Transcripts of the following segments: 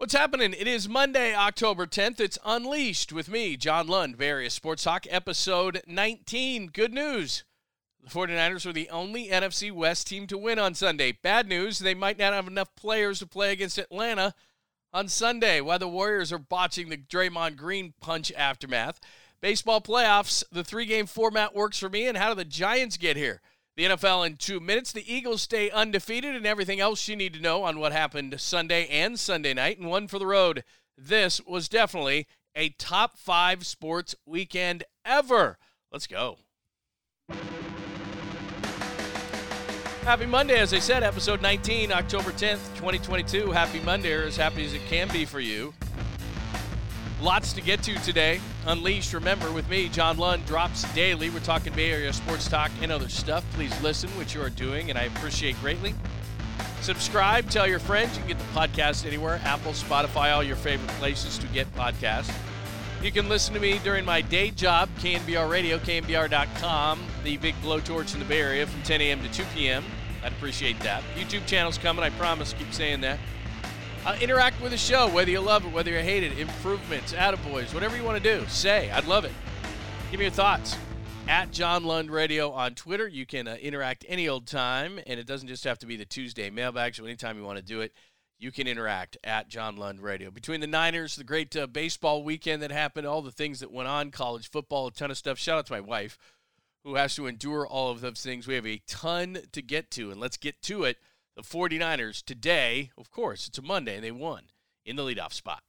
What's happening? It is Monday, October 10th. It's Unleashed with me, John Lund, Bay Area Sports Talk, episode 19. Good news. The 49ers were the only NFC West team to win on Sunday. Bad news, they might not have enough players to play against Atlanta on Sunday, while the Warriors are botching the Draymond Green punch aftermath. Baseball playoffs, the three game format works for me, and how do the Giants get here? The NFL in two minutes. The Eagles stay undefeated, and everything else you need to know on what happened Sunday and Sunday night, and one for the road. This was definitely a top five sports weekend ever. Let's go. Happy Monday, as I said, episode 19, October 10th, 2022. Happy Monday, or as happy as it can be for you. Lots to get to today. Unleashed, remember, with me, John Lund, drops daily. We're talking Bay Area sports talk and other stuff. Please listen, which you are doing, and I appreciate greatly. Subscribe, tell your friends. You can get the podcast anywhere Apple, Spotify, all your favorite places to get podcasts. You can listen to me during my day job, KNBR Radio, KNBR.com, the big blowtorch in the Bay Area from 10 a.m. to 2 p.m. I'd appreciate that. YouTube channel's coming, I promise. Keep saying that. Uh, interact with the show, whether you love it, whether you hate it, improvements, attaboys, whatever you want to do. Say, I'd love it. Give me your thoughts. At John Lund Radio on Twitter. You can uh, interact any old time, and it doesn't just have to be the Tuesday mailbag, so anytime you want to do it, you can interact at John Lund Radio. Between the Niners, the great uh, baseball weekend that happened, all the things that went on, college football, a ton of stuff. Shout out to my wife who has to endure all of those things. We have a ton to get to, and let's get to it the 49ers today, of course, it's a Monday, and they won in the leadoff spot.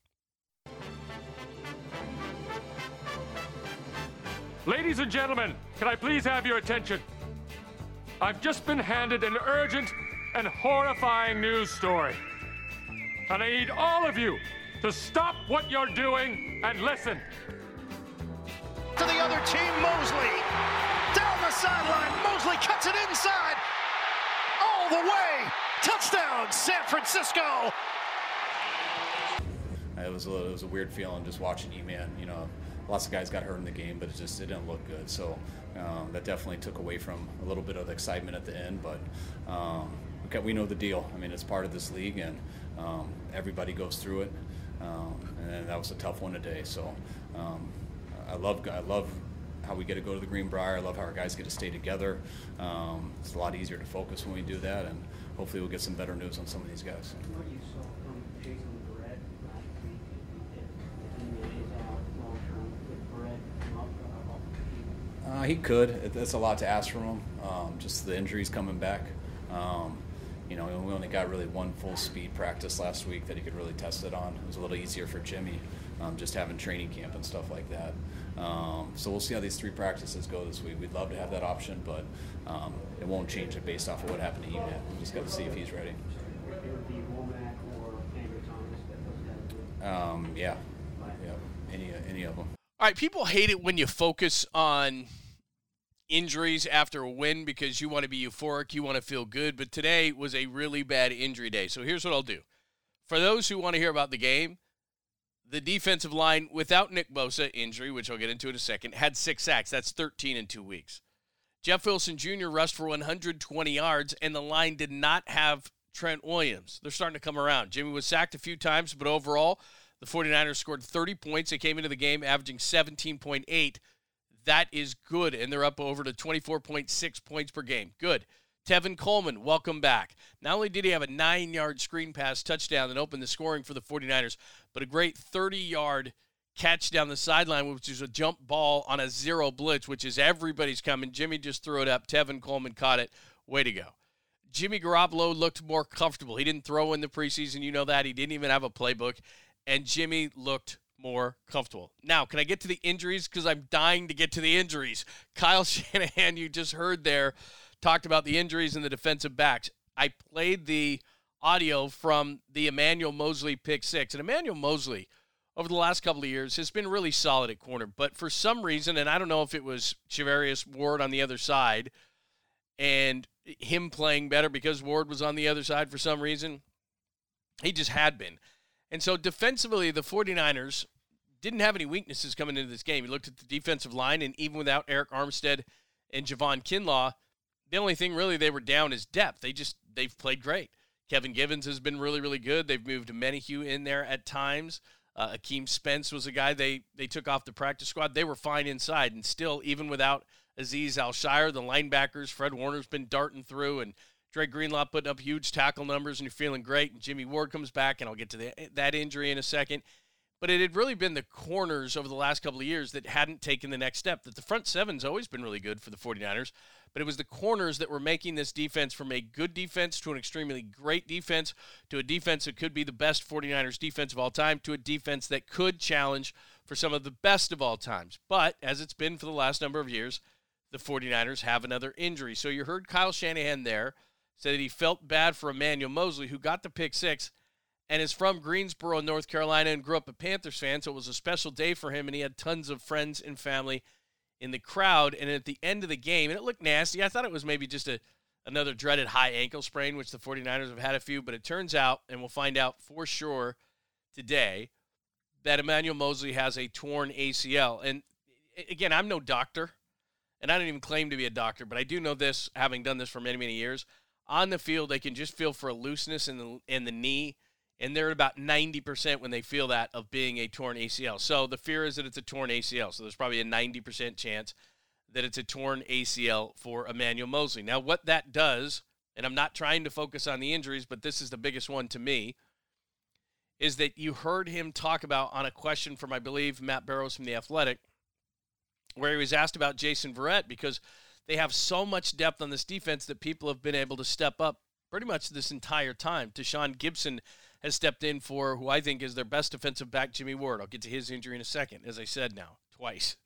Ladies and gentlemen, can I please have your attention? I've just been handed an urgent and horrifying news story. And I need all of you to stop what you're doing and listen. To the other team, Moseley. Down the sideline, Moseley cuts it inside all the way. Touchdown, San Francisco. It was a, it was a weird feeling just watching E-Man. You know, lots of guys got hurt in the game, but it just it didn't look good. So um, that definitely took away from a little bit of the excitement at the end. But um, okay, we know the deal. I mean, it's part of this league, and um, everybody goes through it. Um, and that was a tough one today. So um, I love I love how we get to go to the Greenbrier. I love how our guys get to stay together. Um, it's a lot easier to focus when we do that, and hopefully we'll get some better news on some of these guys. What you saw from Jason Verrett last week, if he is out long term, could Verrett come up off the field? Uh, he could. That's a lot to ask from him. Um, just the injuries coming back. Um, you know, we only got really one full speed practice last week that he could really test it on. It was a little easier for Jimmy, um, just having training camp and stuff like that. Um, so we'll see how these three practices go this week. We'd love to have that option, but um, it won't change it based off of what happened to Eman. We just got to see if he's ready. Um, yeah, yeah, any any of them. All right, people hate it when you focus on injuries after a win because you want to be euphoric, you want to feel good. But today was a really bad injury day. So here's what I'll do. For those who want to hear about the game, the defensive line without Nick Bosa injury, which I'll get into in a second, had six sacks. That's 13 in two weeks. Jeff Wilson Jr. rushed for 120 yards, and the line did not have Trent Williams. They're starting to come around. Jimmy was sacked a few times, but overall, the 49ers scored 30 points. They came into the game averaging 17.8. That is good, and they're up over to 24.6 points per game. Good. Tevin Coleman, welcome back. Not only did he have a nine yard screen pass touchdown that opened the scoring for the 49ers, but a great 30 yard catch down the sideline, which is a jump ball on a zero blitz, which is everybody's coming. Jimmy just threw it up. Tevin Coleman caught it. Way to go. Jimmy Garoppolo looked more comfortable. He didn't throw in the preseason, you know that. He didn't even have a playbook. And Jimmy looked more comfortable. Now, can I get to the injuries? Because I'm dying to get to the injuries. Kyle Shanahan, you just heard there, talked about the injuries and the defensive backs. I played the audio from the Emmanuel Moseley pick six. And Emmanuel Moseley, over the last couple of years, has been really solid at corner. But for some reason, and I don't know if it was Charvarius Ward on the other side and him playing better because Ward was on the other side for some reason, he just had been. And so defensively, the 49ers didn't have any weaknesses coming into this game. He looked at the defensive line, and even without Arik Armstead and Javon Kinlaw, the only thing really they were down is depth. They just they've played great. Kevin Givens has been really, really good. They've moved Menahue in there at times. Uh, Akeem Spence was a guy they, they took off the practice squad. They were fine inside, and still, even without Azeez Al-Shaair, the linebackers, Fred Warner's been darting through, and Dre Greenlaw putting up huge tackle numbers, and you're feeling great. And Jimmy Ward comes back, and I'll get to the, that injury in a second. But it had really been the corners over the last couple of years that hadn't taken the next step. That the front seven's always been really good for the 49ers, but it was the corners that were making this defense from a good defense to an extremely great defense to a defense that could be the best 49ers defense of all time to a defense that could challenge for some of the best of all times. But as it's been for the last number of years, the 49ers have another injury. So you heard Kyle Shanahan there say that he felt bad for Emmanuel Moseley, who got the pick six and is from Greensboro, North Carolina, and grew up a Panthers fan. So it was a special day for him, and he had tons of friends and family in the crowd. And at the end of the game, and it looked nasty. I thought it was maybe just a another dreaded high ankle sprain, which the 49ers have had a few, but it turns out, and we'll find out for sure today, that Emmanuel Moseley has a torn ACL. And again, I'm no doctor, and I don't even claim to be a doctor, but I do know this, having done this for many, many years. On the field, they can just feel for a looseness in the in the knee and they're at about 90% when they feel that of being a torn ACL. So the fear is that it's a torn ACL. So there's probably a 90% chance that it's a torn ACL for Emmanuel Moseley. Now, what that does, and I'm not trying to focus on the injuries, but this is the biggest one to me, is that you heard him talk about on a question from, I believe, Matt Barrows from The Athletic, where he was asked about Jason Verrett because they have so much depth on this defense that people have been able to step up pretty much this entire time. Tashaun Gipson has stepped in for who I think is their best defensive back, Jimmy Ward. I'll get to his injury in a second, as I said now, twice.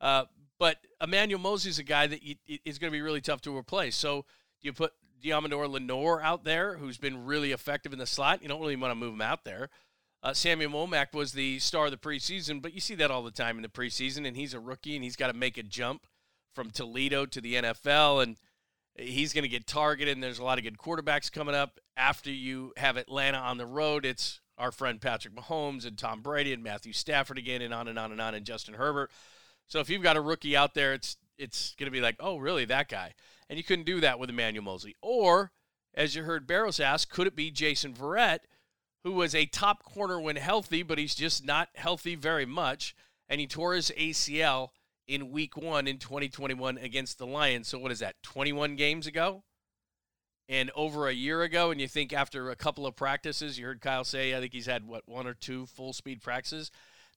Uh, but Emmanuel Moseley is a guy that is going to be really tough to replace. So do you put Deommodore Lenoir out there, who's been really effective in the slot? You don't really want to move him out there. Uh, Samuel Womack was the star of the preseason, but you see that all the time in the preseason, and he's a rookie, and he's got to make a jump from Toledo to the NFL, and – he's going to get targeted, and there's a lot of good quarterbacks coming up. After you have Atlanta on the road, it's our friend Patrick Mahomes and Tom Brady and Matthew Stafford again, and on and on and on, and Justin Herbert. So if you've got a rookie out there, it's it's going to be like, oh, really, that guy? And you couldn't do that with Emmanuel Moseley. Or, as you heard Barrows ask, could it be Jason Verrett, who was a top corner when healthy, but he's just not healthy very much, and he tore his ACL – in week one in 2021 against the Lions. So, what is that, 21 games ago? And over a year ago, and you think after a couple of practices, you heard Kyle say, I think he's had, what, one or two full speed practices,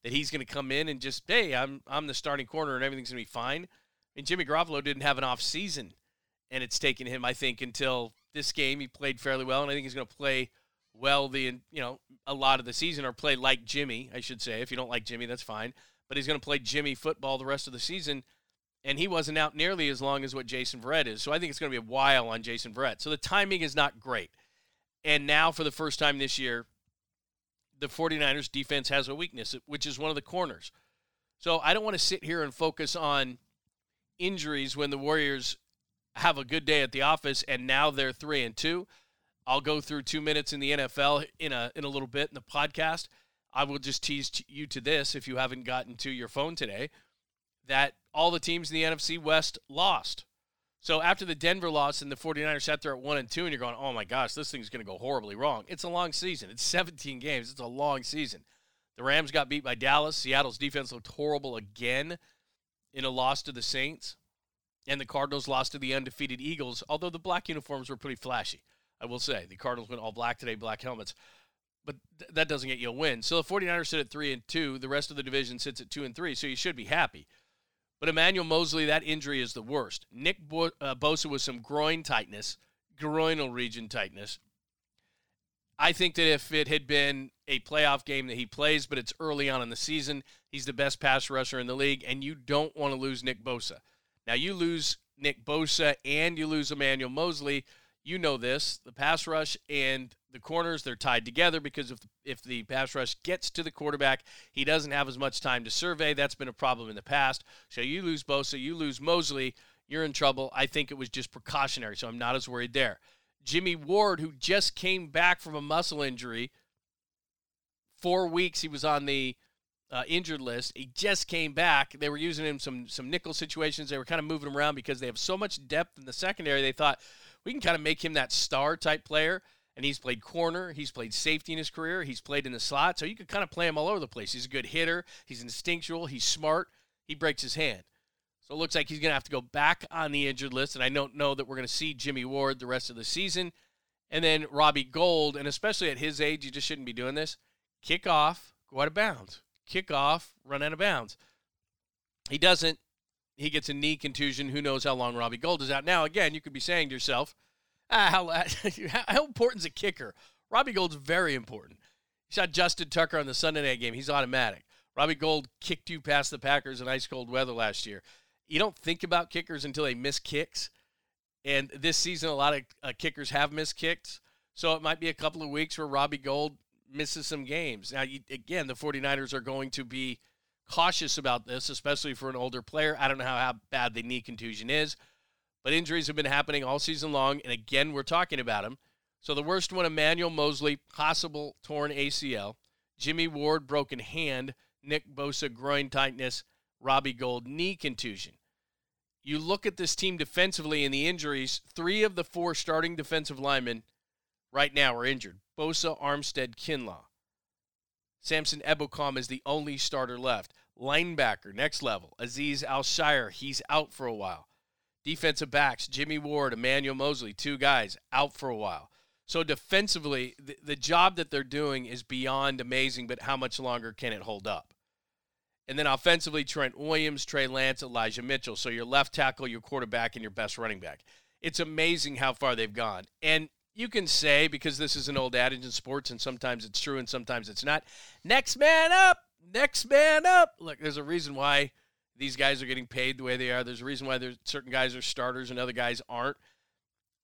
that he's going to come in and just, hey, I'm, I'm the starting corner and everything's going to be fine. And Jimmy Garoppolo didn't have an off season, and it's taken him, I think, until this game. He played fairly well, and I think he's going to play well the you know a lot of the season or play like Jimmy, I should say. If you don't like Jimmy, that's fine but he's going to play Jimmy football the rest of the season. And he wasn't out nearly as long as what Jason Verrett is. So I think it's going to be a while on Jason Verrett. So the timing is not great. And now, for the first time this year, the 49ers defense has a weakness, which is one of the corners. So I don't want to sit here and focus on injuries when the Warriors have a good day at the office and now they're 3 and 2. I'll go through 2 minutes in the NFL in a in a little bit in the podcast I will just tease you to this if you haven't gotten to your phone today that all the teams in the NFC West lost. So after the Denver loss and the 49ers sat there at 1 and 2 and you're going, "Oh my gosh, this thing's going to go horribly wrong." It's a long season. It's 17 games. It's a long season. The Rams got beat by Dallas. Seattle's defense looked horrible again in a loss to the Saints. And the Cardinals lost to the undefeated Eagles, although the black uniforms were pretty flashy. I will say. The Cardinals went all black today, black helmets but th- that doesn't get you a win. So the 49ers sit at 3 and 2, the rest of the division sits at 2 and 3, so you should be happy. But Emmanuel Moseley, that injury is the worst. Nick Bo- uh, Bosa with some groin tightness, groinal region tightness. I think that if it had been a playoff game that he plays, but it's early on in the season, he's the best pass rusher in the league, and you don't want to lose Nick Bosa. Now, you lose Nick Bosa and you lose Emmanuel Moseley. You know this. The pass rush and the corners they're tied together because if if the pass rush gets to the quarterback, he doesn't have as much time to survey. That's been a problem in the past. So you lose Bosa, you lose Moseley, you're in trouble. I think it was just precautionary, so I'm not as worried there. Jimmy Ward, who just came back from a muscle injury, four weeks he was on the uh, injured list. He just came back. They were using him some some nickel situations. They were kind of moving him around because they have so much depth in the secondary. They thought we can kind of make him that star type player And he's played corner, he's played safety in his career, he's played in the slot, so you could kind of play him all over the place. He's a good hitter, he's instinctual, he's smart, he breaks his hand. So it looks like he's going to have to go back on the injured list, and I don't know that we're going to see Jimmy Ward the rest of the season. And then Robbie Gould, and especially at his age, you just shouldn't be doing this. Kick off, go out of bounds. Kick off, run out of bounds. He doesn't. He gets a knee contusion. Who knows how long Robbie Gould is out? Now, again, you could be saying to yourself, ah, how, how important is a kicker? Robbie Gould's very important. He shot Justin Tucker on the Sunday night game. He's automatic. Robbie Gould kicked you past the Packers in ice cold weather last year. You don't think about kickers until they miss kicks. And this season, a lot of uh, kickers have missed kicks. So it might be a couple of weeks where Robbie Gould misses some games. Now, you, again, the 49ers are going to be cautious about this, especially for an older player. I don't know how, how bad the knee contusion is, but injuries have been happening all season long. And again, we're talking about them. So the worst one, Emmanuel Moseley, possible torn ACL. Jimmy Ward, broken hand. Nick Bosa, groin tightness. Robbie Gould, knee contusion. You look at this team defensively and the injuries, three of the four starting defensive linemen right now are injured. Bosa, Armstead, Kinlaw. Samson Ebukam is the only starter left. Linebacker, next level. Azeez Al-Shaair, he's out for a while. Defensive backs, Jimmy Ward, Emmanuel Moseley, two guys out for a while. So defensively, the, the job that they're doing is beyond amazing, but how much longer can it hold up? And then offensively, Trent Williams, Trey Lance, Elijah Mitchell. So your left tackle, your quarterback, and your best running back. It's amazing how far they've gone. And you can say, because this is an old adage in sports, and sometimes it's true and sometimes it's not, next man up, next man up. Look, there's a reason why these guys are getting paid the way they are. There's a reason why there's certain guys are starters and other guys aren't.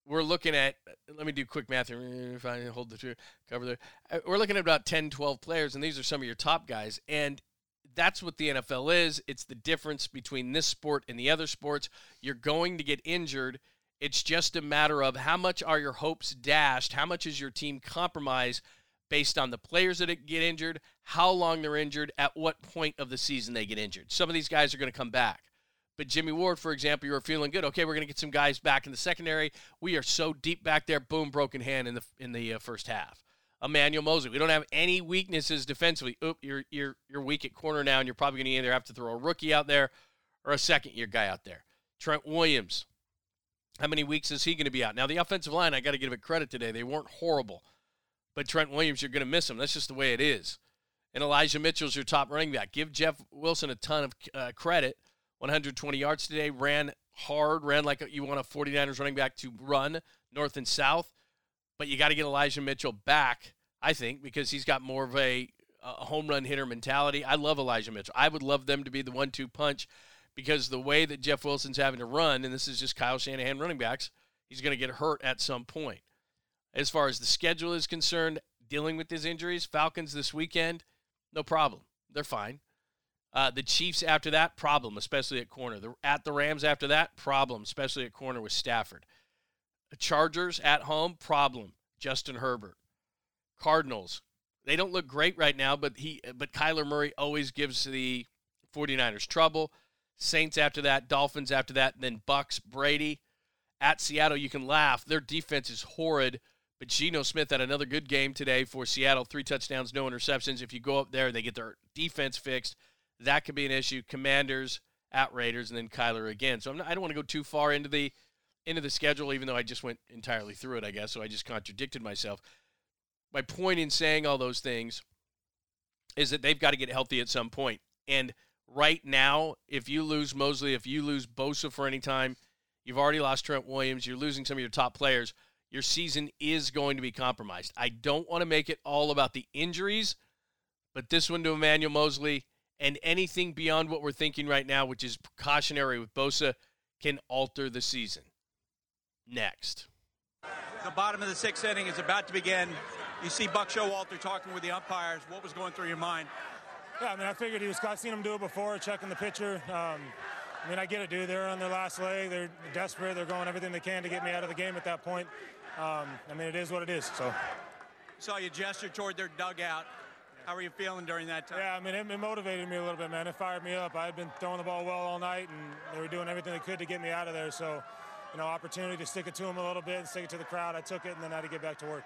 We're looking at, let me do quick math here. If I hold the cover there. Uh, we're looking at about 10, 12 players, and these are some of your top guys. And that's what the NFL is. It's the difference between this sport and the other sports. You're going to get injured it's just a matter of how much are your hopes dashed? How much is your team compromised based on the players that get injured, how long they're injured, at what point of the season they get injured? Some of these guys are going to come back. But Jimmy Ward, for example, you were feeling good. Okay, we're going to get some guys back in the secondary. We are so deep back there. Boom, broken hand in the in the uh, first half. Emmanuel Moseley. We don't have any weaknesses defensively. Oop, you're you're you're weak at corner now, and you're probably going to either have to throw a rookie out there or a second year guy out there. Trent Williams, how many weeks is he going to be out? Now, the offensive line, I got to give it credit today. They weren't horrible. But Trent Williams, you're going to miss him. That's just the way it is. And Elijah Mitchell's your top running back. Give Jeff Wilson a ton of uh, credit. 120 yards today, ran hard, ran like you want a 49ers running back to run north and south. But you got to get Elijah Mitchell back, I think, because he's got more of a, a home run hitter mentality. I love Elijah Mitchell. I would love them to be the one two punch because the way that Jeff Wilson's having to run, and this is just Kyle Shanahan running backs, he's going to get hurt at some point. As far as the schedule is concerned, dealing with his injuries, Falcons this weekend, no problem. They're fine. Uh, the Chiefs after that, problem, especially at corner. The, at the Rams after that, problem, especially at corner with Stafford. The Chargers at home, problem. Justin Herbert. Cardinals, they don't look great right now, but he but Kyler Murray always gives the 49ers trouble. Saints after that, Dolphins after that, then Bucks, Brady. At Seattle, you can laugh. Their defense is horrid, but Geno Smith had another good game today for Seattle. Three touchdowns, no interceptions. If you go up there they get their defense fixed, that could be an issue. Commanders at Raiders, and then Kyler again. So not, i don't want to go too far into the into the schedule, even though I just went entirely through it, I guess. So I just contradicted myself. My point in saying all those things is that they've got to get healthy at some point. And right now, if you lose Moseley, if you lose Bosa for any time, you've already lost Trent Williams, you're losing some of your top players, your season is going to be compromised. I don't want to make it all about the injuries, but this one to Emmanuel Moseley and anything beyond what we're thinking right now, which is precautionary with Bosa, can alter the season. Next. The bottom of the sixth inning is about to begin. You see Buck Showalter talking with the umpires. What was going through your mind? Yeah, I mean, I figured he was. I've seen him do it before, checking the pitcher. Um, I mean, I get it, dude. They're on their last leg. They're desperate. They're going everything they can to get me out of the game at that point. Um, I mean, it is what it is. So. Saw you gesture toward their dugout. How were you feeling during that time? Yeah, I mean, it, it, motivated me a little bit, man. It fired me up. I had been throwing the ball well all night, and they were doing everything they could to get me out of there. So, you know, opportunity to stick it to them a little bit and stick it to the crowd. I took it, and then I had to get back to work.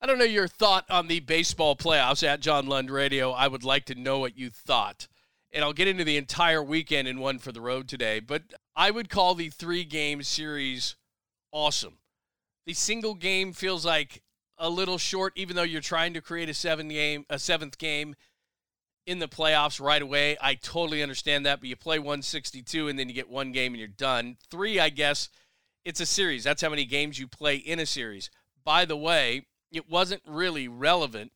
I don't know your thought on the baseball playoffs at John Lund Radio. I would like to know what you thought. And I'll get into the entire weekend in one for the road today. But I would call the three game series awesome. The single game feels like a little short, even though you're trying to create a seven game, a seventh game in the playoffs right away. I totally understand that, but you play 162 and then you get one game and you're done. Three, I guess, it's a series. That's how many games you play in a series. By the way, it wasn't really relevant,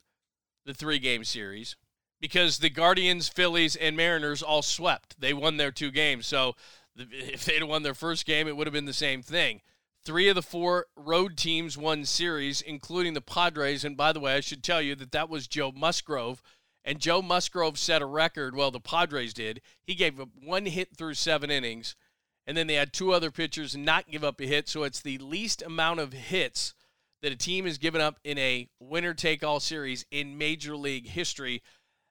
the three game series, because the Guardians, Phillies, and Mariners all swept. They won their two games. So if they'd won their first game, it would have been the same thing. Three of the four road teams won series, including the Padres. And by the way, I should tell you that that was Joe Musgrove. And Joe Musgrove set a record. Well, the Padres did. He gave up one hit through seven innings. And then they had two other pitchers not give up a hit. So it's the least amount of hits that a team has given up in a winner take all series in Major League history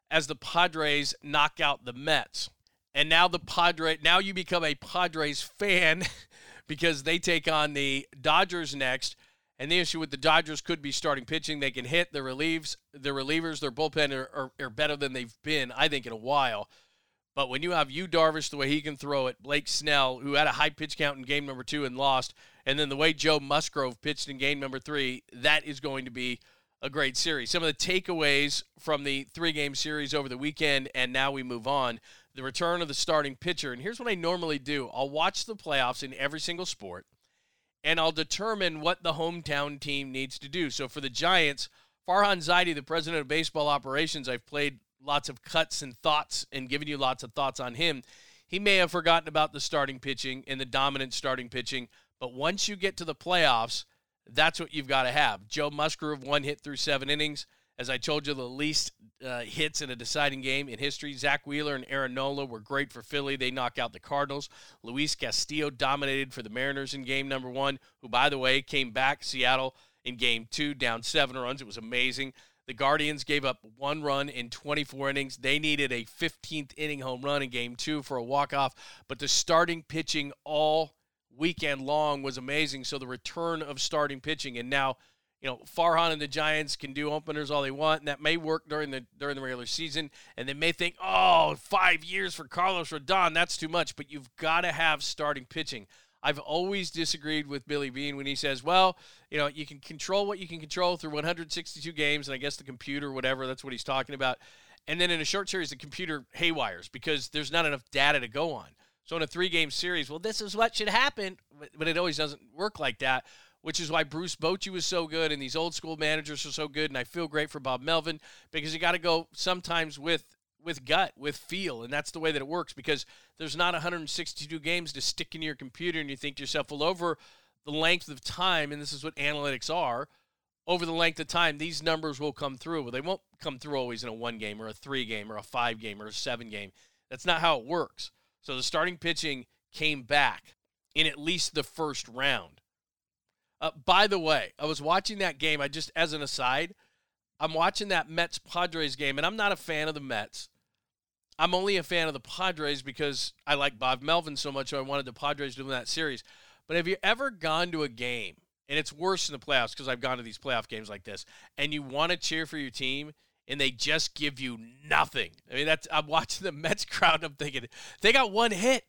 as the Padres knock out the Mets. And now the Padre now you become a Padres fan because they take on the Dodgers next. And the issue with the Dodgers could be starting pitching. They can hit the relieves, the relievers, their bullpen are, are, are better than they've been, I think, in a while. But when you have Yu Darvish the way he can throw it, Blake Snell, who had a high pitch count in game number two and lost, and then the way Joe Musgrove pitched in game number three, that is going to be a great series. Some of the takeaways from the three game series over the weekend, and now we move on. The return of the starting pitcher. And here's what I normally do I'll watch the playoffs in every single sport, and I'll determine what the hometown team needs to do. So for the Giants, Farhan Zaidi, the president of baseball operations, I've played lots of cuts and thoughts and given you lots of thoughts on him. He may have forgotten about the starting pitching and the dominant starting pitching but once you get to the playoffs, that's what you've got to have. Joe Musgrove, one hit through seven innings. As I told you, the least uh, hits in a deciding game in history. Zack Wheeler and Aaron Nola were great for Philly. They knock out the Cardinals. Luis Castillo dominated for the Mariners in game number one, who, by the way, came back Seattle in game two, down seven runs. It was amazing. The Guardians gave up one run in 24 innings. They needed a 15th inning home run in game two for a walk-off, but the starting pitching all weekend long was amazing. So the return of starting pitching, and now, you know, Farhan and the Giants can do openers all they want, and that may work during the during the regular season. And they may think, oh, five years for Carlos Rodon, that's too much. But you've got to have starting pitching. I've always disagreed with Billy Beane when he says, well, you know, you can control what you can control through 162 games, and I guess the computer, whatever, that's what he's talking about. And then in a short series, the computer haywires because there's not enough data to go on. So in a three game series, well, this is what should happen, but it always doesn't work like that, which is why Bruce Bochy was so good and these old school managers are so good. And I feel great for Bob Melvin because you got to go sometimes with with gut, with feel, and that's the way that it works because there's not 162 games to stick in your computer and you think to yourself, well, over the length of time, and this is what analytics are, over the length of time, these numbers will come through. Well, they won't come through always in a one game or a three game or a five game or a seven game. That's not how it works. So the starting pitching came back in at least the first round. Uh, by the way, I was watching that game. I just, as an aside, I'm watching that Mets Padres game, and I'm not a fan of the Mets. I'm only a fan of the Padres because I like Bob Melvin so much. So I wanted the Padres to win that series. But have you ever gone to a game, and it's worse in the playoffs because I've gone to these playoff games like this, and you want to cheer for your team, and they just give you nothing. I mean, that's I'm watching the Mets crowd. and I'm thinking they got one hit.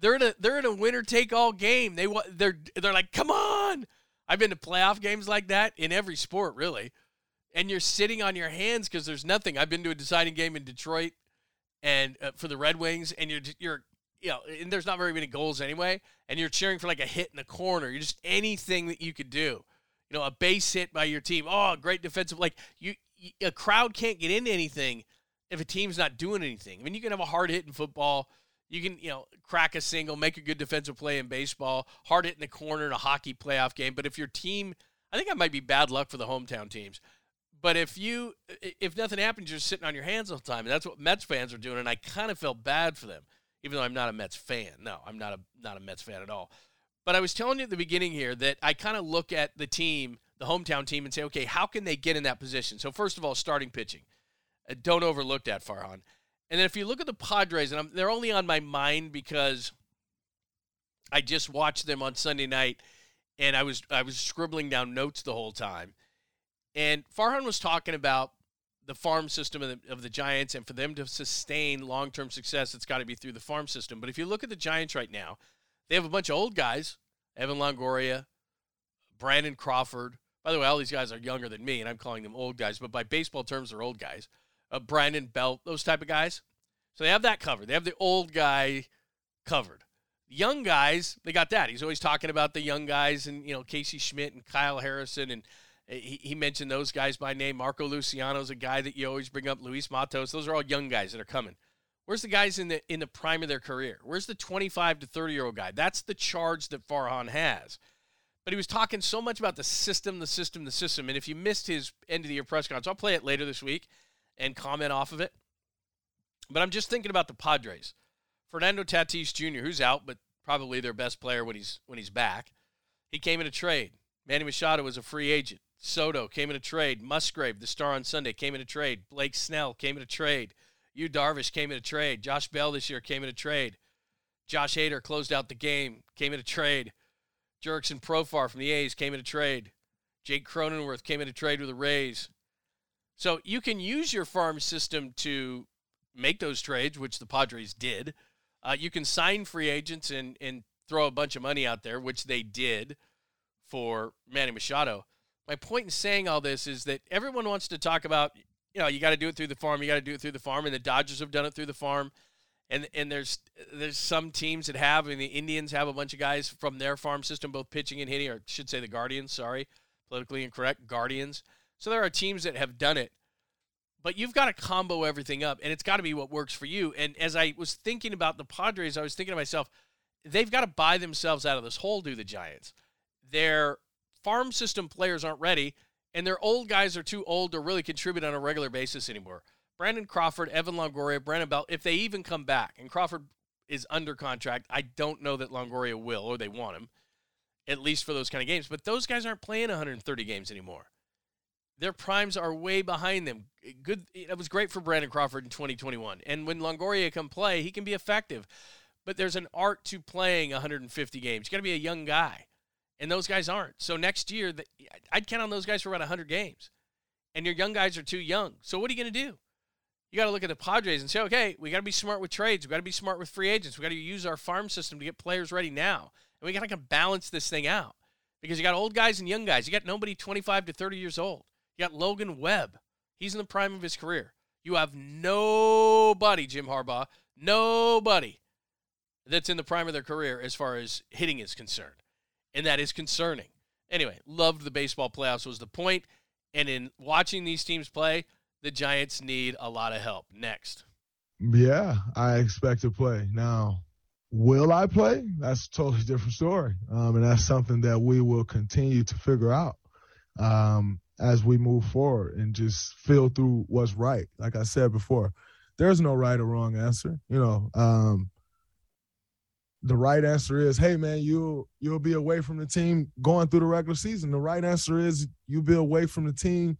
They're in a they're in a winner take all game. They they're they're like, come on. I've been to playoff games like that in every sport, really. And you're sitting on your hands because there's nothing. I've been to a deciding game in Detroit, and uh, for the Red Wings, and you're you're you know, and there's not very many goals anyway, and you're cheering for like a hit in the corner. You're just anything that you could do. You know, a base hit by your team. Oh, great defensive. Like you, a crowd can't get into anything if a team's not doing anything. I mean, you can have a hard hit in football. You can, you know, crack a single, make a good defensive play in baseball, hard hit in the corner in a hockey playoff game. But if your team, I think that might be bad luck for the hometown teams. But if you, if nothing happens, you're sitting on your hands all the time. And that's what Mets fans are doing. And I kind of felt bad for them, even though I'm not a Mets fan. No, I'm not a not a Mets fan at all. But I was telling you at the beginning here that I kind of look at the team the hometown team and say, okay, how can they get in that position? So first of all, starting pitching. Uh, don't overlook that, Farhan. And then if you look at the Padres, and I'm, they're only on my mind because I just watched them on Sunday night, and I was I was scribbling down notes the whole time. And Farhan was talking about the farm system of the, of the Giants, and for them to sustain long term success, it's got to be through the farm system. But if you look at the Giants right now, they have a bunch of old guys Evan Longoria, Brandon Crawford. By the way, all these guys are younger than me, and I'm calling them old guys, but by baseball terms, they're old guys. Uh, Brandon Belt, those type of guys. So they have that covered. They have the old guy covered. Young guys, they got that. He's always talking about the young guys and, you know, Casey Schmitt and Kyle Harrison. And uh, he, he mentioned those guys by name. Marco Luciano's a guy that you always bring up. Luis Matos. Those are all young guys that are coming. Where's the guys in the in the prime of their career? Where's the 25 to 30 year old guy? That's the charge that Farhan has. But he was talking so much about the system, the system, the system. And if you missed his end of the year press conference, I'll play it later this week and comment off of it. But I'm just thinking about the Padres. Fernando Tatis Jr., who's out, but probably their best player when he's when he's back. He came in a trade. Manny Machado was a free agent. Soto came in a trade. Musgrove, the star on Sunday, came in a trade. Blake Snell came in a trade. Yu Darvish came in a trade. Josh Bell this year came in a trade. Josh Hader closed out the game, came in a trade. Jurickson Profar from the A's came in a trade. Jake Cronenworth came in a trade with the Rays. So you can use your farm system to make those trades, which the Padres did. Uh, you can sign free agents and, and throw a bunch of money out there, which they did for Manny Machado. My point in saying all this is that everyone wants to talk about you know, you got to do it through the farm. You got to do it through the farm, and the Dodgers have done it through the farm. And and there's there's some teams that have, and the Indians have a bunch of guys from their farm system, both pitching and hitting, or I should say the Guardians. Sorry, politically incorrect, Guardians. So there are teams that have done it, but you've got to combo everything up, and it's got to be what works for you. And as I was thinking about the Padres, I was thinking to myself, they've got to buy themselves out of this hole. Do the Giants? Their farm system players aren't ready and their old guys are too old to really contribute on a regular basis anymore. Brandon Crawford, Evan Longoria, Brandon Belt, if they even come back, and Crawford is under contract, I don't know that Longoria will, or they want him, at least for those kind of games. But those guys aren't playing 130 games anymore. Their primes are way behind them. Good, it was great for Brandon Crawford in 2021, and when Longoria can play, he can be effective. But there's an art to playing 150 games. You got to be a young guy and those guys aren't. So next year, I'd count on those guys for about 100 games, and your young guys are too young. So what are you going to do? You got to look at the Padres and say, okay, we got to be smart with trades. We got to be smart with free agents. We got to use our farm system to get players ready now, and we got to balance this thing out because you got old guys and young guys. You got nobody 25 to 30 years old. You got Logan Webb. He's in the prime of his career. You have nobody, Jim Harbaugh, nobody that's in the prime of their career as far as hitting is concerned and that is concerning. Anyway, loved the baseball playoffs was the point, and in watching these teams play, the Giants need a lot of help. Next. Yeah, I expect to play. Now, will I play? That's a totally different story. Um, and that's something that we will continue to figure out um, as we move forward and just feel through what's right. Like I said before, there's no right or wrong answer. You know, um, the right answer is, hey man, you'll you'll be away from the team going through the regular season. The right answer is you'll be away from the team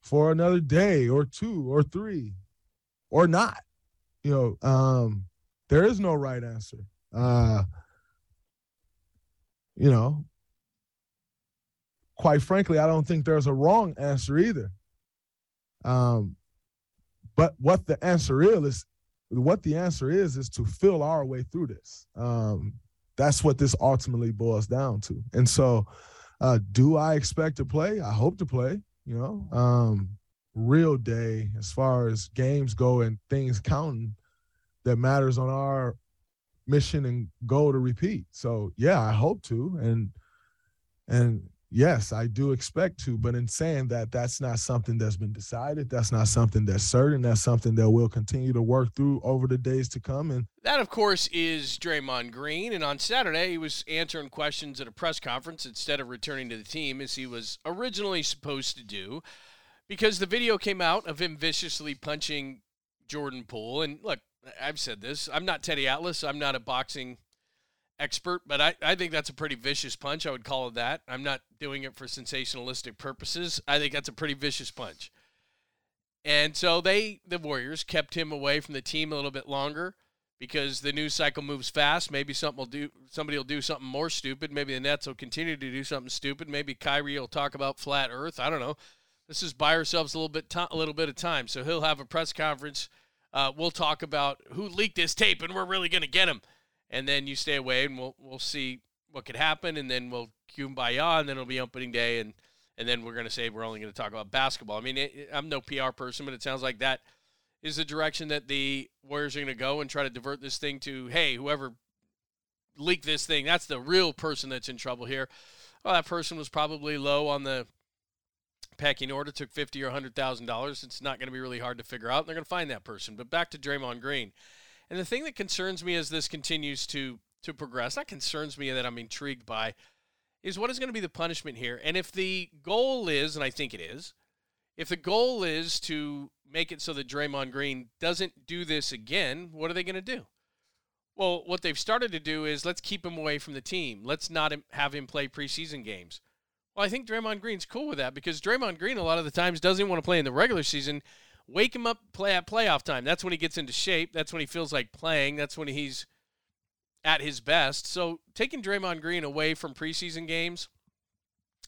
for another day or two or three or not. You know, um, there is no right answer. Uh, you know, quite frankly, I don't think there's a wrong answer either. Um, but what the answer is what the answer is is to feel our way through this. Um, that's what this ultimately boils down to. And so, uh, do I expect to play? I hope to play. You know, um, real day as far as games go and things counting that matters on our mission and goal to repeat. So yeah, I hope to, and and yes, I do expect to, but in saying that, that's not something that's been decided. That's not something that's certain. That's something that we'll continue to work through over the days to come. And that, of course, is Draymond Green. And on Saturday, he was answering questions at a press conference instead of returning to the team as he was originally supposed to do, because the video came out of him viciously punching Jordan Poole. And look, I've said this. I'm not Teddy Atlas. I'm not a boxing expert, but I, I think that's a pretty vicious punch. I would call it that. I'm not doing it for sensationalistic purposes. I think that's a pretty vicious punch. And so they, the Warriors, kept him away from the team a little bit longer. because the news cycle moves fast. Maybe something will do somebody will do something more stupid. Maybe the Nets will continue to do something stupid. Maybe Kyrie will talk about flat Earth. I don't know. Let's just buy ourselves a little bit to- a little bit of time. So he'll have a press conference. Uh, we'll talk about who leaked this tape, and we're really going to get him. And then you stay away, and we'll we'll see what could happen, and then we'll kumbaya, and then it'll be opening day, and and then we're going to say we're only going to talk about basketball. I mean, it, I'm no PR person, but it sounds like that is the direction that the Warriors are going to go and try to divert this thing to, hey, whoever leaked this thing, that's the real person that's in trouble here. Well, that person was probably low on the pecking order, took fifty or hundred thousand dollars. It's not going to be really hard to figure out. And they're going to find that person. But back to Draymond Green, and the thing that concerns me as this continues to to progress, not concerns me that I'm intrigued by, is what is going to be the punishment here. And if the goal is, and I think it is, if the goal is to make it so that Draymond Green doesn't do this again, what are they going to do? Well, what they've started to do is let's keep him away from the team. Let's not have him play preseason games. Well, I think Draymond Green's cool with that because Draymond Green a lot of the times doesn't want to play in the regular season. Wake him up play at playoff time. That's when he gets into shape. That's when he feels like playing. That's when he's at his best. So taking Draymond Green away from preseason games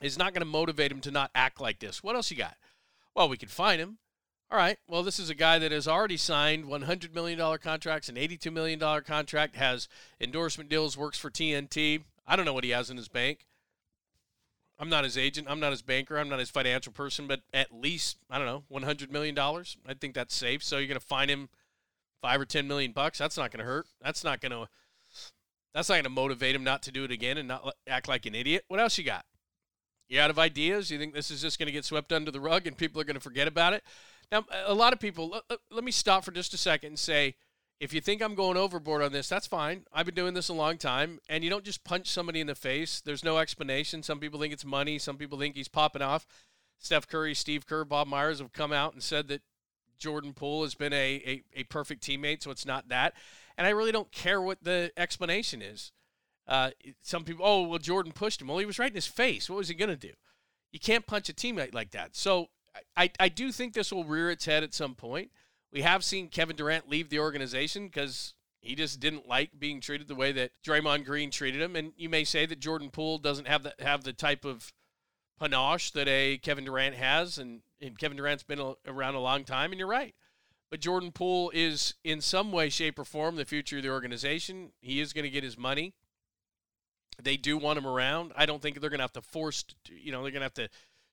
is not going to motivate him to not act like this. What else you got? Well, we can find him. All right. Well, this is a guy that has already signed $100 million contracts, an $82 million contract, has endorsement deals, works for TNT. I don't know what he has in his bank. I'm not his agent. I'm not his banker. I'm not his financial person, but at least, I don't know, $100 million. I think that's safe. So you're going to find him five or 10 million bucks. That's not going to hurt. That's not going to. That's not going to motivate him not to do it again and not act like an idiot. What else you got? You out of ideas? You think this is just going to get swept under the rug and people are going to forget about it? Now, a lot of people, let, let me stop for just a second and say, if you think I'm going overboard on this, that's fine. I've been doing this a long time, and you don't just punch somebody in the face. There's no explanation. Some people think it's money. Some people think he's popping off. Steph Curry, Steve Kerr, Bob Myers have come out and said that Jordan Poole has been a, a, a perfect teammate, so it's not that. And I really don't care what the explanation is. Uh, some people, oh, well, Jordan pushed him. Well, he was right in his face. What was he going to do? You can't punch a teammate like that. So I, I do think this will rear its head at some point. We have seen Kevin Durant leave the organization because he just didn't like being treated the way that Draymond Green treated him. And you may say that Jordan Poole doesn't have the, have the type of panache that a Kevin Durant has, and, and Kevin Durant's been a, around a long time, and you're right. But Jordan Poole is, in some way, shape, or form, the future of the organization. He is going to get his money. They do want him around. I don't think they're going to have to force, you know, they're going to have to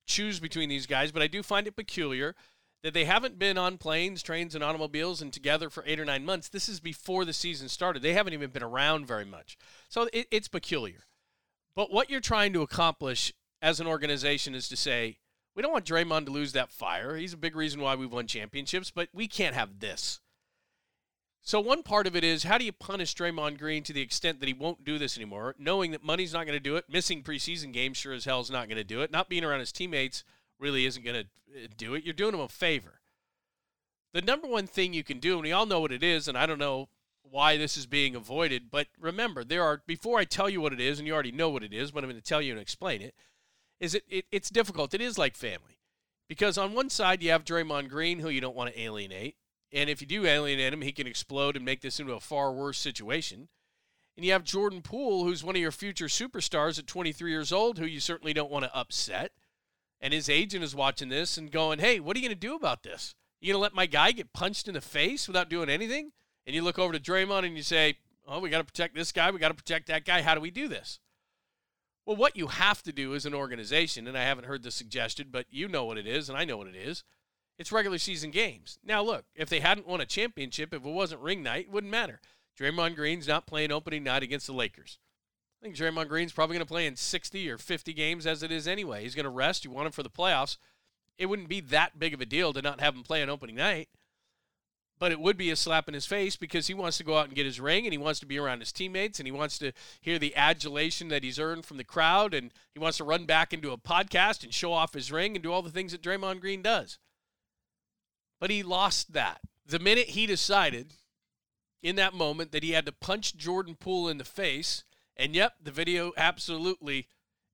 choose between these guys, but I do find it peculiar that they haven't been on planes, trains, and automobiles and together for eight or nine months. This is before the season started. They haven't even been around very much. So it, it's peculiar. But what you're trying to accomplish as an organization is to say, we don't want Draymond to lose that fire. He's a big reason why we've won championships, but we can't have this. So one part of it is how do you punish Draymond Green to the extent that he won't do this anymore, knowing that money's not going to do it, missing preseason games sure as hell is not going to do it, not being around his teammates really isn't going to uh, do it. You're doing him a favor. The number one thing you can do, and we all know what it is, and I don't know why this is being avoided, but remember, there are before I tell you what it is, and you already know what it is, but I'm going to tell you and explain it. Is it, it it's difficult. It is like family. Because on one side you have Draymond Green, who you don't want to alienate. And if you do alienate him, he can explode and make this into a far worse situation. And you have Jordan Poole, who's one of your future superstars at 23 years old, who you certainly don't want to upset. And his agent is watching this and going, hey, what are you going to do about this? You going to let my guy get punched in the face without doing anything? And you look over to Draymond and you say, oh, we got to protect this guy. We got to protect that guy. How do we do this? Well, what you have to do as an organization, and I haven't heard this suggested, but you know what it is, and I know what it is it's regular season games. Now, look, if they hadn't won a championship, if it wasn't ring night, it wouldn't matter. Draymond Green's not playing opening night against the Lakers. I think Draymond Green's probably going to play in 60 or 50 games as it is anyway. He's going to rest. You want him for the playoffs. It wouldn't be that big of a deal to not have him play on opening night. But it would be a slap in his face because he wants to go out and get his ring and he wants to be around his teammates and he wants to hear the adulation that he's earned from the crowd and he wants to run back into a podcast and show off his ring and do all the things that Draymond Green does but he lost that. The minute he decided in that moment that he had to punch Jordan Poole in the face, and yep, the video absolutely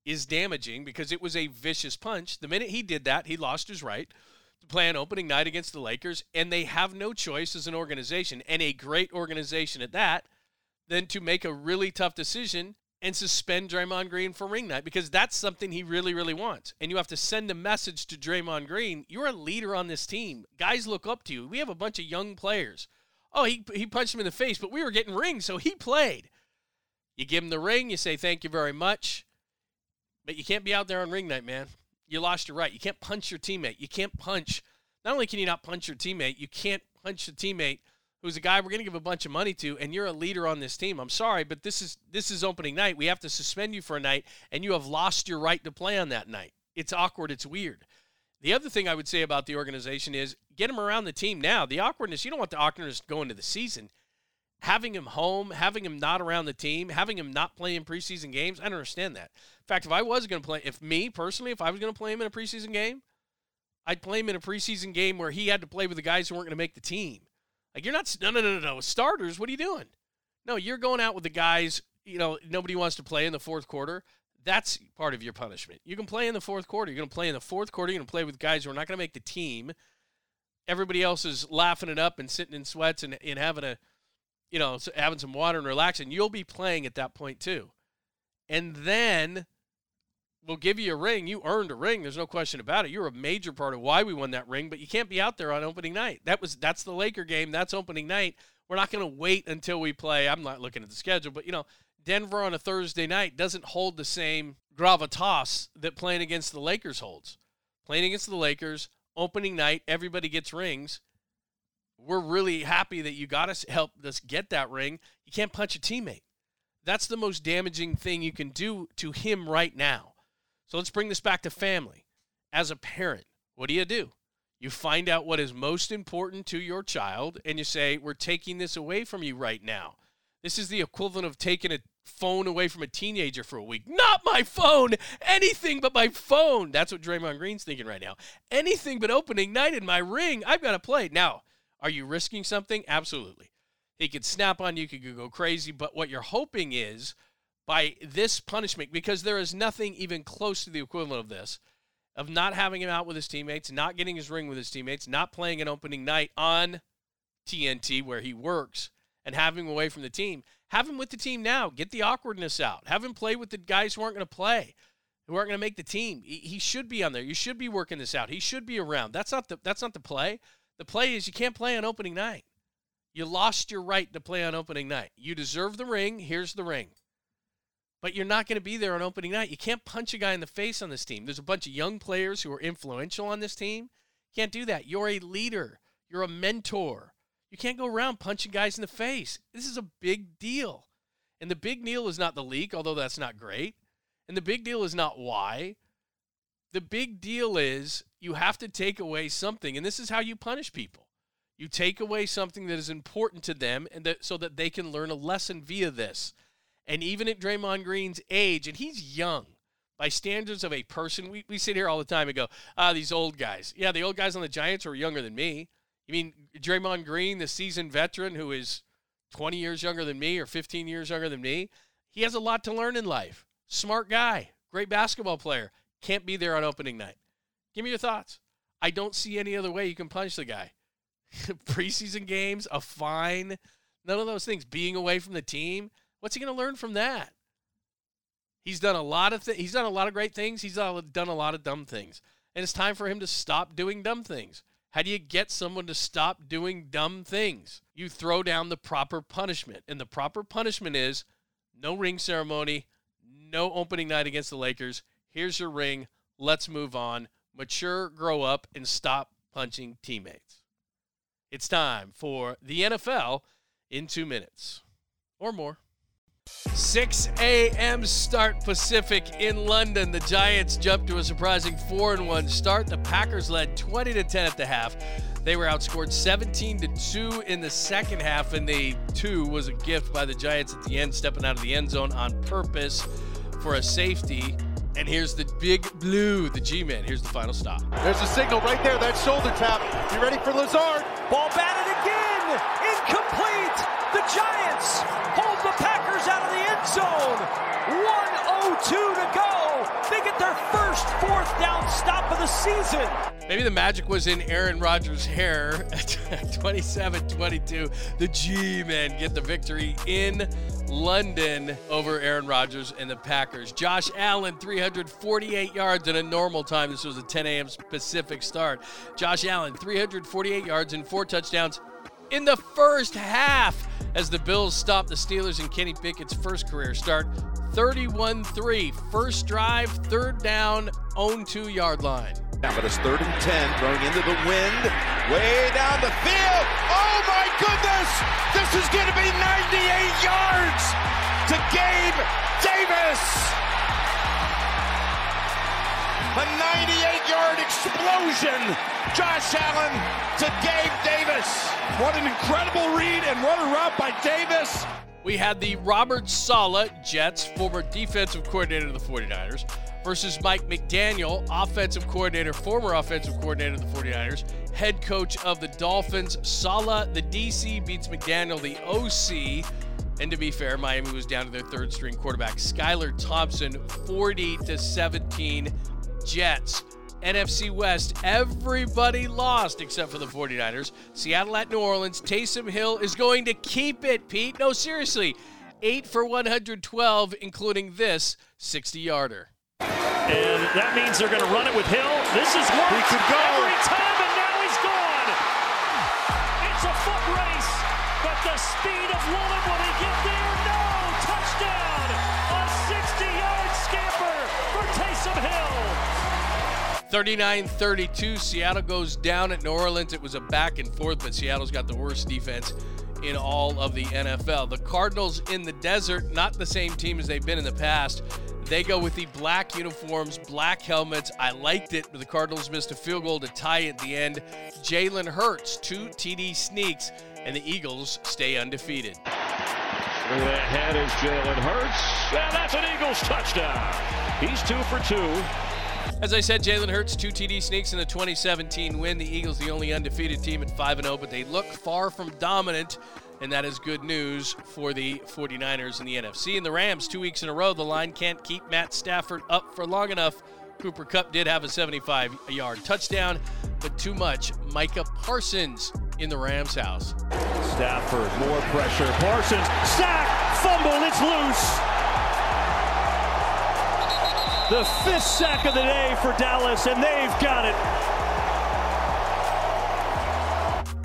is damaging because it was a vicious punch. The minute he did that, he lost his right to play on opening night against the Lakers, and they have no choice as an organization, and a great organization at that, than to make a really tough decision and suspend Draymond Green for ring night because that's something he really, really wants. And you have to send a message to Draymond Green you're a leader on this team. Guys look up to you. We have a bunch of young players. Oh, he, he punched him in the face, but we were getting rings, so he played. You give him the ring, you say thank you very much, but you can't be out there on ring night, man. You lost your right. You can't punch your teammate. You can't punch. Not only can you not punch your teammate, you can't punch the teammate who's a guy we're going to give a bunch of money to, and you're a leader on this team. I'm sorry, but this is this is opening night. We have to suspend you for a night, and you have lost your right to play on that night. It's awkward. It's weird. The other thing I would say about the organization is get him around the team now. The awkwardness, you don't want the awkwardness going into the season. Having him home, having him not around the team, having him not play in preseason games, I don't understand that. In fact, if I was going to play, if me personally, if I was going to play him in a preseason game, I'd play him in a preseason game where he had to play with the guys who weren't going to make the team. Like you're not no no no no no starters. What are you doing? No, you're going out with the guys. You know nobody wants to play in the fourth quarter. That's part of your punishment. You can play in the fourth quarter. You're going to play in the fourth quarter. You're going to play with guys who are not going to make the team. Everybody else is laughing it up and sitting in sweats and, and having a, you know, having some water and relaxing. You'll be playing at that point too. And then we'll give you a ring. You earned a ring. There's no question about it. You're a major part of why we won that ring, but you can't be out there on opening night. That was that's the Laker game. That's opening night. We're not going to wait until we play. I'm not looking at the schedule, but you know, Denver on a Thursday night doesn't hold the same gravitas that playing against the Lakers holds. Playing against the Lakers, opening night, everybody gets rings. We're really happy that you got us help us get that ring. You can't punch a teammate. That's the most damaging thing you can do to him right now. So let's bring this back to family. As a parent, what do you do? You find out what is most important to your child and you say, We're taking this away from you right now. This is the equivalent of taking a phone away from a teenager for a week. Not my phone! Anything but my phone! That's what Draymond Green's thinking right now. Anything but opening night in my ring. I've got to play. Now, are you risking something? Absolutely. He could snap on you, could go crazy, but what you're hoping is by this punishment because there is nothing even close to the equivalent of this of not having him out with his teammates, not getting his ring with his teammates, not playing an opening night on TNT where he works and having him away from the team. Have him with the team now. Get the awkwardness out. Have him play with the guys who aren't going to play, who aren't going to make the team. He should be on there. You should be working this out. He should be around. That's not the that's not the play. The play is you can't play on opening night. You lost your right to play on opening night. You deserve the ring. Here's the ring but you're not going to be there on opening night. You can't punch a guy in the face on this team. There's a bunch of young players who are influential on this team. You can't do that. You're a leader, you're a mentor. You can't go around punching guys in the face. This is a big deal. And the big deal is not the leak, although that's not great. And the big deal is not why. The big deal is you have to take away something. And this is how you punish people. You take away something that is important to them and that so that they can learn a lesson via this. And even at Draymond Green's age, and he's young by standards of a person, we, we sit here all the time and go, ah, these old guys. Yeah, the old guys on the Giants are younger than me. You mean Draymond Green, the seasoned veteran who is 20 years younger than me or 15 years younger than me? He has a lot to learn in life. Smart guy, great basketball player. Can't be there on opening night. Give me your thoughts. I don't see any other way you can punch the guy. Preseason games, a fine, none of those things. Being away from the team. What's he going to learn from that? He's done a lot of th- he's done a lot of great things. He's done a lot of dumb things. And it's time for him to stop doing dumb things. How do you get someone to stop doing dumb things? You throw down the proper punishment. And the proper punishment is no ring ceremony, no opening night against the Lakers. Here's your ring. Let's move on. Mature, grow up, and stop punching teammates. It's time for the NFL in two minutes or more. 6 a.m. start Pacific in London. The Giants jumped to a surprising 4 and 1 start. The Packers led 20 to 10 at the half. They were outscored 17 to 2 in the second half, and the 2 was a gift by the Giants at the end, stepping out of the end zone on purpose for a safety. And here's the big blue, the G Man. Here's the final stop. There's a signal right there. That shoulder tap. You ready for Lazard? Ball batted again. Incomplete. The Giants hold the Packers out of the end zone. 102 to go. They get their first fourth down stop of the season. Maybe the magic was in Aaron Rodgers' hair at 27 22. The G men get the victory in London over Aaron Rodgers and the Packers. Josh Allen, 348 yards in a normal time. This was a 10 a.m. Pacific start. Josh Allen, 348 yards and four touchdowns in the first half as the Bills stopped the Steelers and Kenny Pickett's first career start. 31 3. First drive, third down, own two yard line. Now, but it's third and 10, throwing into the wind, way down the field. Oh my goodness! This is going to be 98 yards to Gabe Davis. A 98 yard explosion. Josh Allen to Gabe Davis. What an incredible read and what a route by Davis. We had the Robert Saleh, Jets, former defensive coordinator of the 49ers, versus Mike McDaniel, offensive coordinator, former offensive coordinator of the 49ers, head coach of the Dolphins. Saleh, the DC, beats McDaniel, the OC. And to be fair, Miami was down to their third string quarterback, Skylar Thompson, 40 to 17 Jets. NFC West, everybody lost except for the 49ers. Seattle at New Orleans. Taysom Hill is going to keep it, Pete. No, seriously. 8 for 112, including this 60 yarder. And that means they're going to run it with Hill. This is worked He could go. every time, and now he's gone. It's a foot race, but the speed of Woolen, will he get there? No! Touchdown! A 60-yard scamper for Taysom Hill. 39 32. Seattle goes down at New Orleans. It was a back and forth, but Seattle's got the worst defense in all of the NFL. The Cardinals in the desert, not the same team as they've been in the past. They go with the black uniforms, black helmets. I liked it, but the Cardinals missed a field goal to tie at the end. Jalen Hurts, two TD sneaks, and the Eagles stay undefeated. The head is Jalen Hurts. And that's an Eagles touchdown. He's two for two. As I said, Jalen Hurts, two TD sneaks in the 2017 win. The Eagles, the only undefeated team at 5 0, but they look far from dominant, and that is good news for the 49ers in the NFC. And the Rams, two weeks in a row, the line can't keep Matt Stafford up for long enough. Cooper Kupp did have a 75 yard touchdown, but too much. Micah Parsons in the Rams house. Stafford, more pressure. Parsons, sack, fumble, it's loose. The fifth sack of the day for Dallas, and they've got it.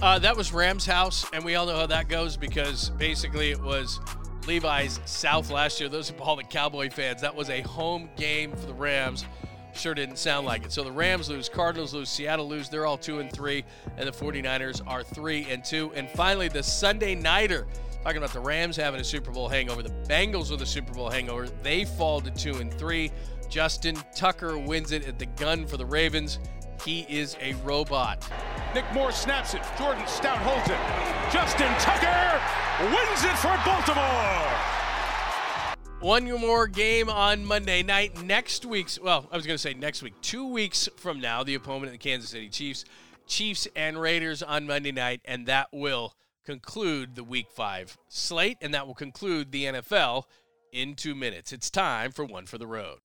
Uh, that was Rams house, and we all know how that goes because basically it was Levi's South last year. Those are all the Cowboy fans. That was a home game for the Rams. Sure didn't sound like it. So the Rams lose, Cardinals lose, Seattle lose. They're all two and three, and the 49ers are three and two. And finally, the Sunday nighter. Talking about the Rams having a Super Bowl hangover, the Bengals with a Super Bowl hangover. They fall to two and three. Justin Tucker wins it at the gun for the Ravens. He is a robot. Nick Moore snaps it. Jordan Stout holds it. Justin Tucker wins it for Baltimore. One more game on Monday night. Next week's, well, I was going to say next week, two weeks from now, the opponent, the Kansas City Chiefs. Chiefs and Raiders on Monday night, and that will conclude the week five slate, and that will conclude the NFL in two minutes. It's time for one for the road.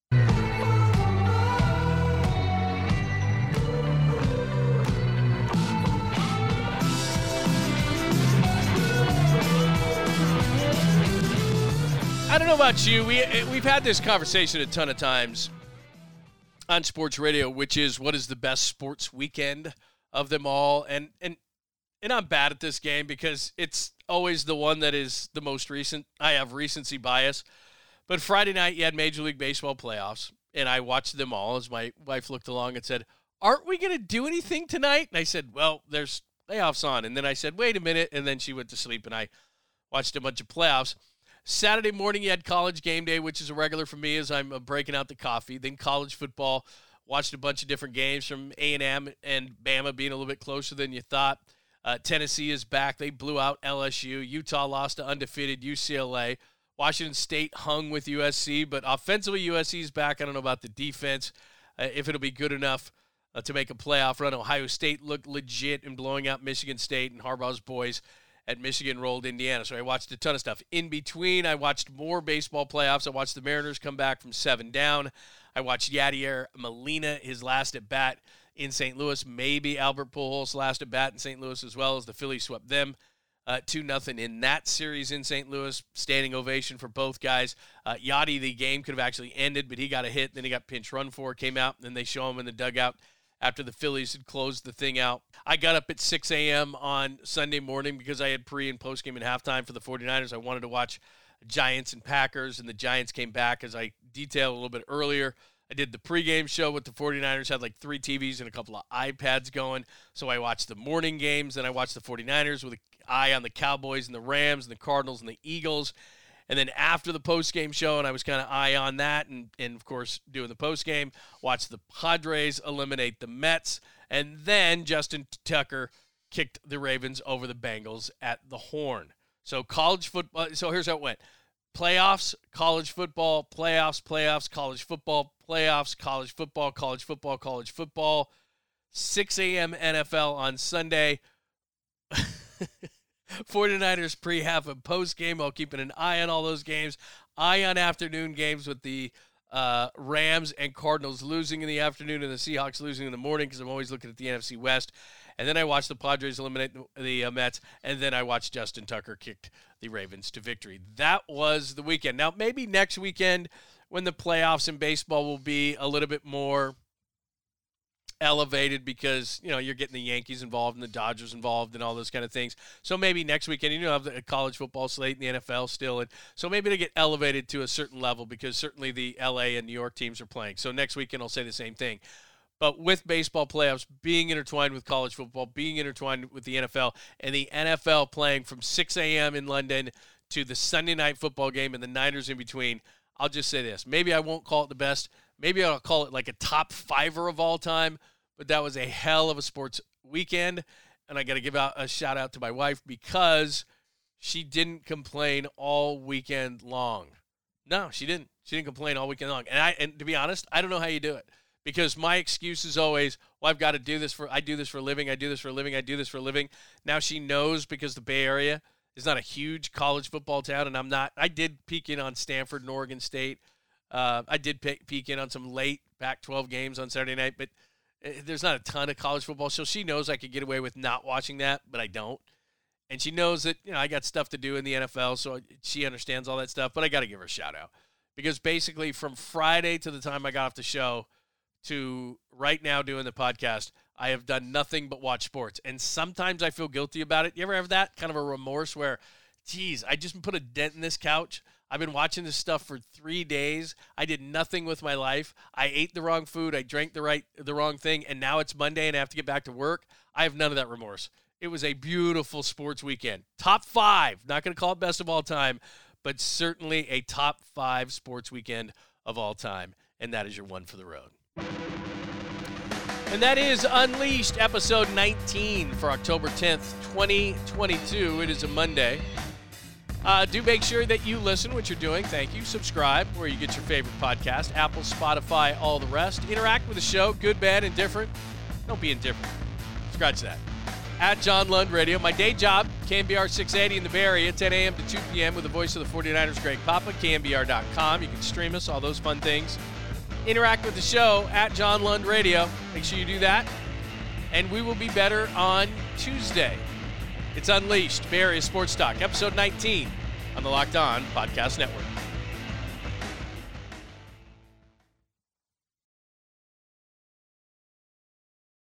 I don't know about you. We eh, we've had this conversation a ton of times on sports radio, which is what is the best sports weekend of them all, and and and I'm bad at this game because it's always the one that is the most recent. I have recency bias, but Friday night you had Major League Baseball playoffs, and I watched them all as my wife looked along and said, "Aren't we going to do anything tonight?" And I said, "Well, there's playoffs on," and then I said, "Wait a minute," and then she went to sleep, and I watched a bunch of playoffs. Saturday morning, you had college game day, which is a regular for me as I'm uh, breaking out the coffee. Then college football, watched a bunch of different games from A&M and Bama being a little bit closer than you thought. Uh, Tennessee is back. They blew out LSU. Utah lost to undefeated UCLA. Washington State hung with USC, but offensively, USC is back. I don't know about the defense, uh, if it'll be good enough uh, to make a playoff run. Ohio State looked legit in blowing out Michigan State and Harbaugh's boys at Michigan rolled Indiana. So I watched a ton of stuff. In between, I watched more baseball playoffs. I watched the Mariners come back from seven down. I watched Yadier Molina, his last at bat, in St. Louis. Maybe Albert Pujols last at bat in St. Louis as well as the Phillies swept them uh, two nothing in that series in St. Louis. Standing ovation for both guys. Uh, Yadi, the game could have actually ended, but he got a hit. Then he got pinch run for, came out, and then they show him in the dugout after the Phillies had closed the thing out. I got up at 6 a.m. on Sunday morning because I had pre and post game and halftime for the 49ers. I wanted to watch Giants and Packers, and the Giants came back as I detailed a little bit earlier. I did the pregame show with the 49ers, had like three TVs and a couple of iPads going. So I watched the morning games, then I watched the 49ers with an eye on the Cowboys and the Rams and the Cardinals and the Eagles. And then after the post game show, and I was kind of eye on that, and, and of course doing the post game, watch the Padres eliminate the Mets, and then Justin Tucker kicked the Ravens over the Bengals at the Horn. So college football. Uh, so here's how it went: playoffs, college football, playoffs, playoffs, college football, playoffs, college football, college football, college football. 6 a.m. NFL on Sunday. 49ers pre half and post game while keeping an eye on all those games. Eye on afternoon games with the uh, Rams and Cardinals losing in the afternoon and the Seahawks losing in the morning because I'm always looking at the NFC West. And then I watched the Padres eliminate the uh, Mets, and then I watched Justin Tucker kick the Ravens to victory. That was the weekend. Now, maybe next weekend when the playoffs in baseball will be a little bit more elevated because you know you're getting the Yankees involved and the Dodgers involved and all those kind of things. So maybe next weekend you know have the college football slate and the NFL still, and so maybe they get elevated to a certain level because certainly the LA and New York teams are playing. So next weekend I'll say the same thing. But with baseball playoffs being intertwined with college football, being intertwined with the NFL, and the NFL playing from 6 a.m. in London to the Sunday night football game and the Niners in between, I'll just say this. Maybe I won't call it the best. Maybe I'll call it like a top fiver of all time but that was a hell of a sports weekend. And I got to give out a shout out to my wife because she didn't complain all weekend long. No, she didn't. She didn't complain all weekend long. And I and to be honest, I don't know how you do it because my excuse is always, well, I've got to do this for I do this for a living, I do this for a living, I do this for a living. Now she knows because the Bay Area is not a huge college football town, and I'm not. I did peek in on Stanford and Oregon State. Uh, I did peek in on some late Pac-12 games on Saturday night, but Eh, there's not a ton of college football, so she knows I could get away with not watching that, but I don't. And she knows that you know I got stuff to do in the NFL, so she understands all that stuff. But I got to give her a shout out because basically from Friday to the time I got off the show to right now doing the podcast, I have done nothing but watch sports. And sometimes I feel guilty about it. You ever have that kind of a remorse where, geez, I just put a dent in this couch. I've been watching this stuff for three days. I did nothing with my life. I ate the wrong food. I drank the right the wrong thing, and now it's Monday and I have to get back to work. I have none of that remorse. It was a beautiful sports weekend. Top five. Not going to call it best of all time, but certainly a top five sports weekend of all time. And that is your one for the road. And that is Unleashed, episode 19 for October 10th, 2022. It is a Monday. Uh, do make sure that you listen what you're doing. Thank you. Subscribe where you get your favorite podcast Apple, Spotify, all the rest. Interact with the show, good, bad, indifferent. Don't be indifferent. Scratch that. At John Lund Radio. My day job, KNBR 680 in the Bay Area, 10 a.m. to 2 p.m. with the voice of the 49ers, Greg Papa, KNBR.com. You can stream us, all those fun things. Interact with the show at John Lund Radio. Make sure you do that. And we will be better on Tuesday. It's Unleashed, Bay Area Sports Talk, episode 19 on the Locked On Podcast Network.